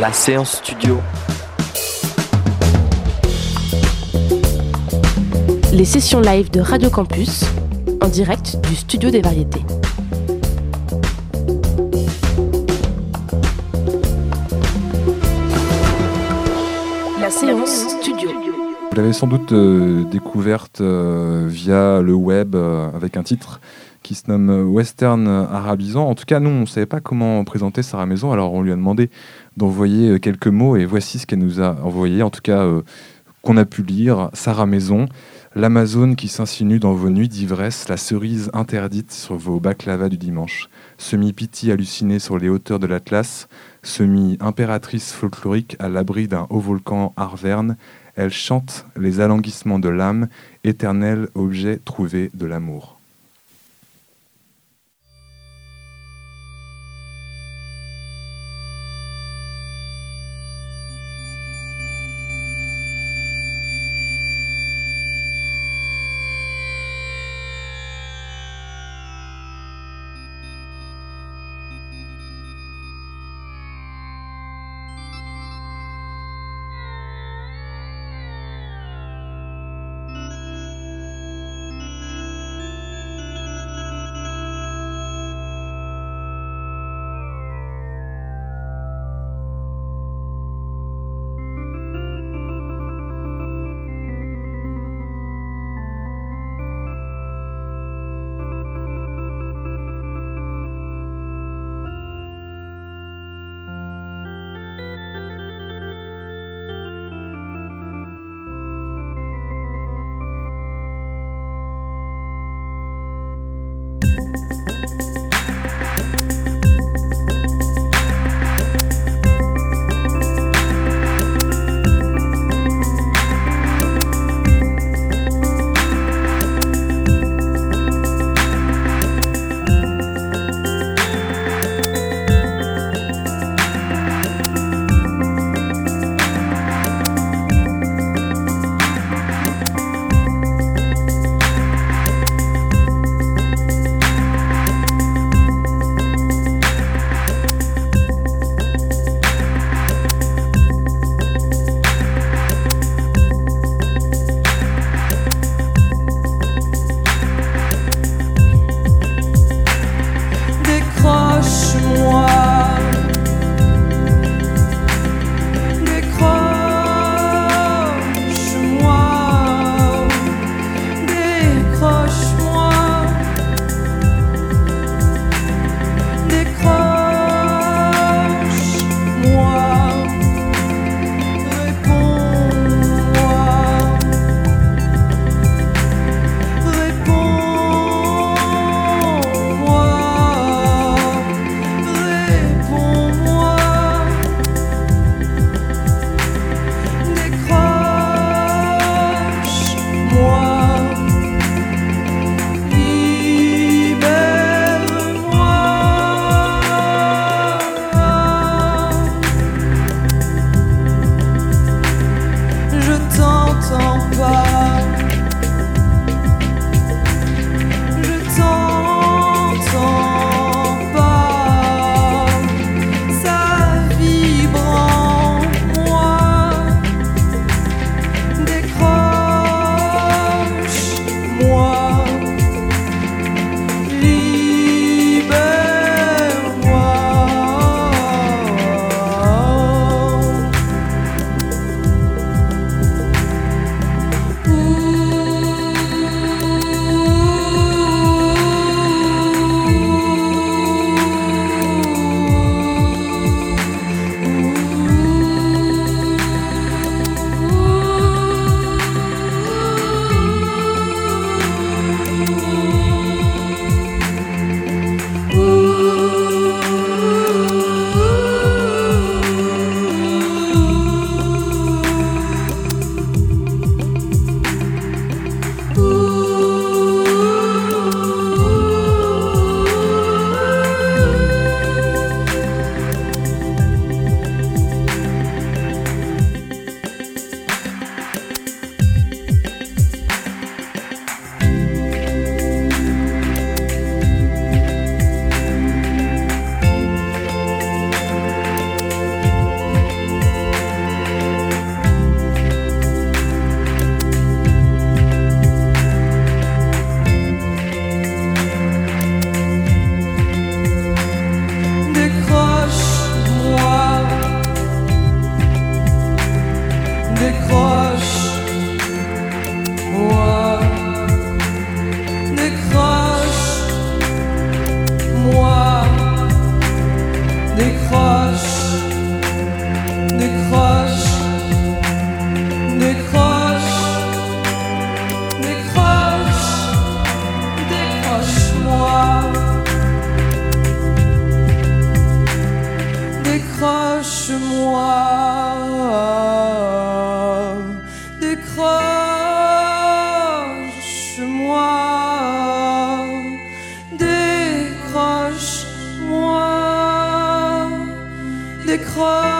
La séance studio. Les sessions live de Radio Campus en direct du Studio des Variétés. La séance studio. Vous l'avez sans doute euh, découverte euh, via le web euh, avec un titre qui se nomme Western Arabisant. En tout cas, nous, on ne savait pas comment présenter Sarah Maison, alors on lui a demandé d'envoyer quelques mots et voici ce qu'elle nous a envoyé, en tout cas qu'on a pu lire. Sarah Maison, l'Amazone qui s'insinue dans vos nuits d'ivresse, la cerise interdite sur vos baklava du dimanche, semi-piti halluciné sur les hauteurs de l'Atlas, semi-impératrice folklorique à l'abri d'un haut volcan Arverne, elle chante les alanguissements de l'âme, éternel objet trouvé de l'amour. décroche.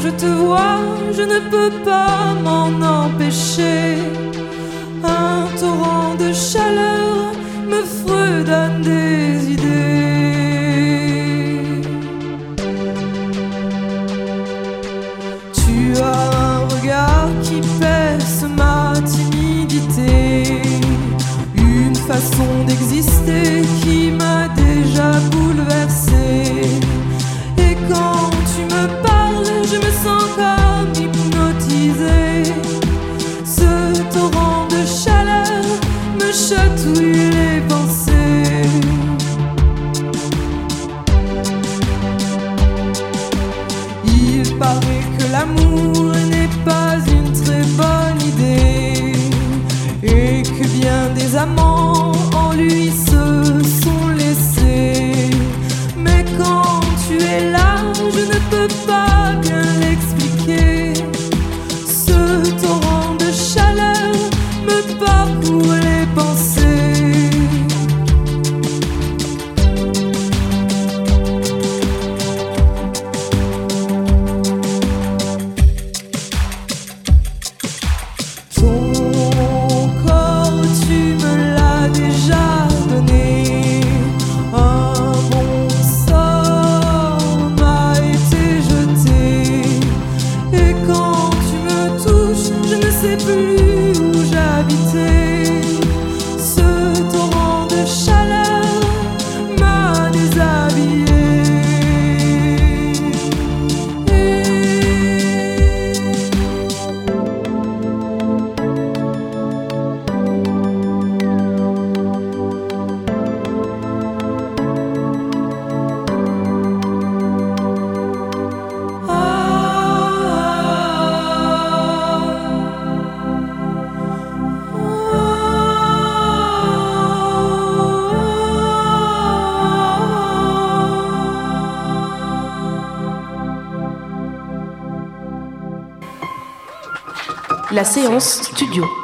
je te vois, je ne peux pas m'en empêcher. Un torrent de chaleur me fredonne des idées. Tu as un regard qui pèse ma timidité, une façon d'exister amants en lui la séance studio.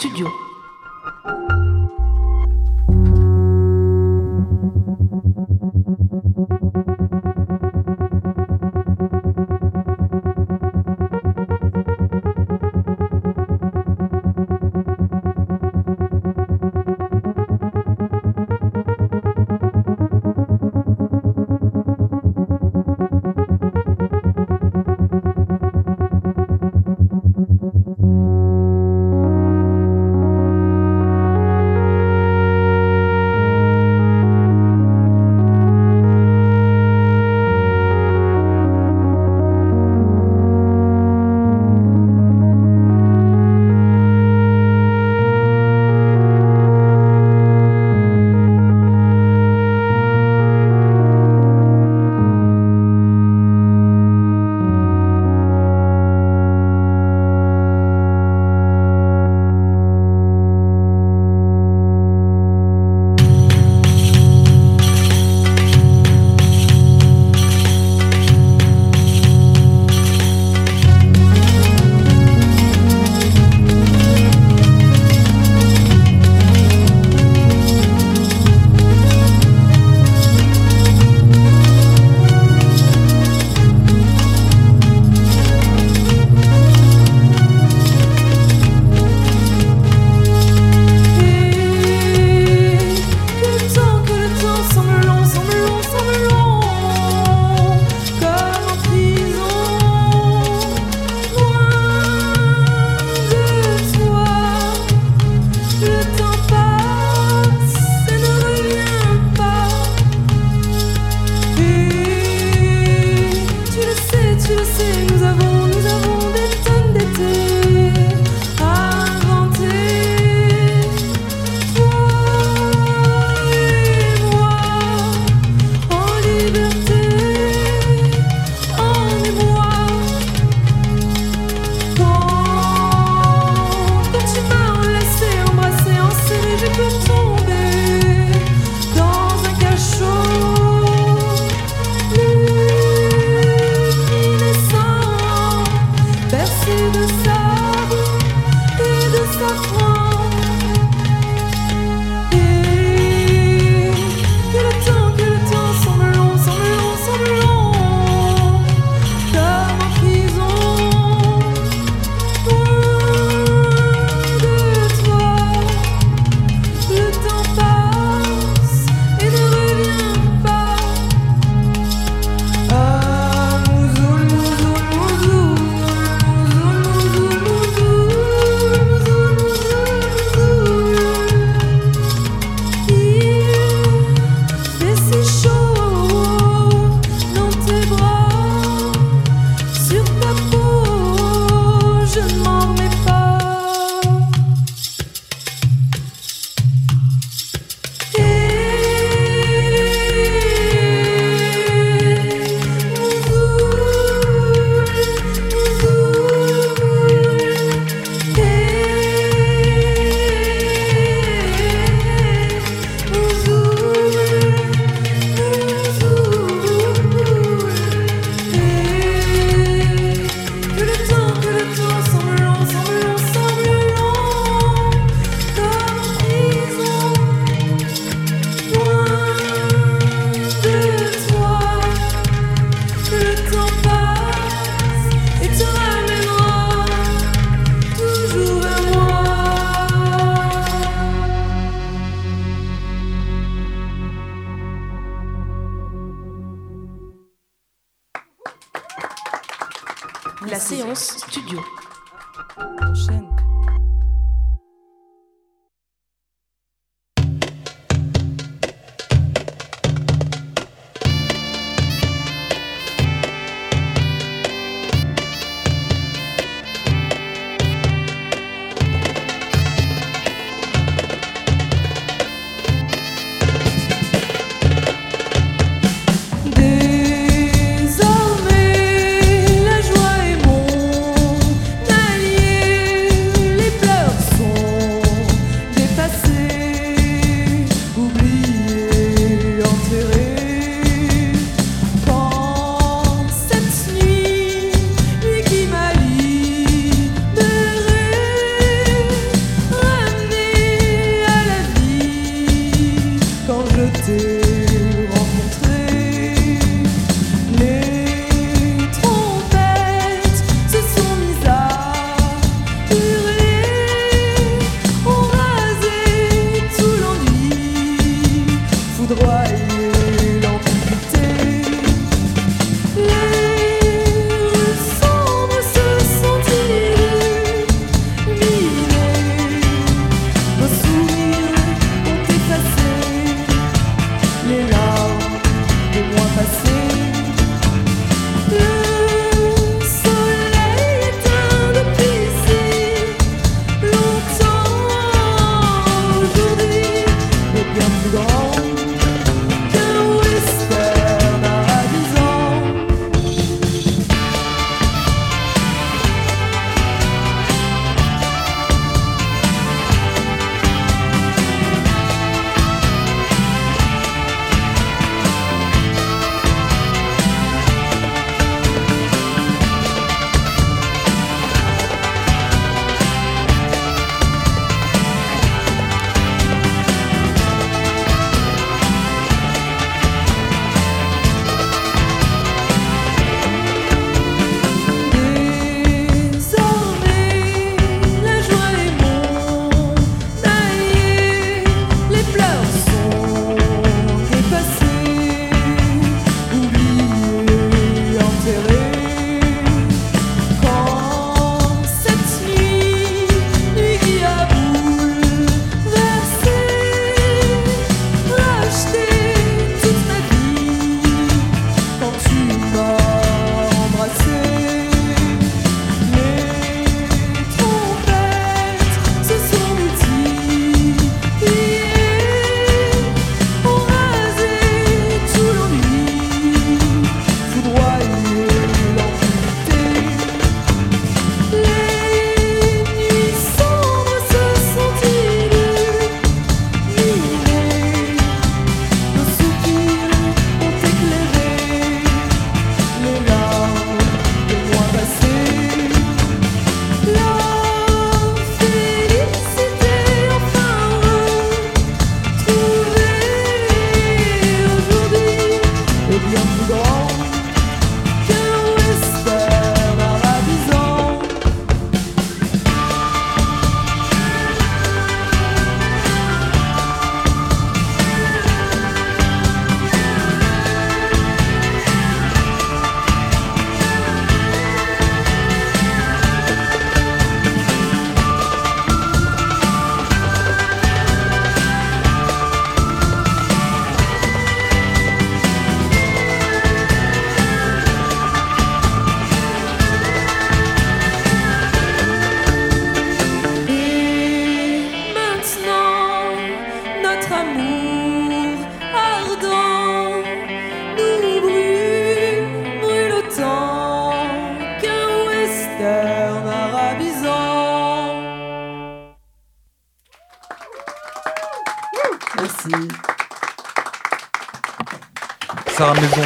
Studio.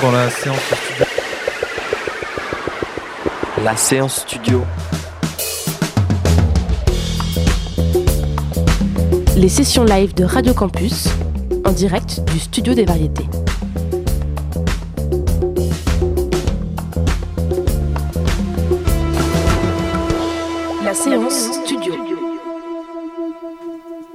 Dans la séance studio. La séance studio. Les sessions live de Radio Campus en direct du studio des variétés.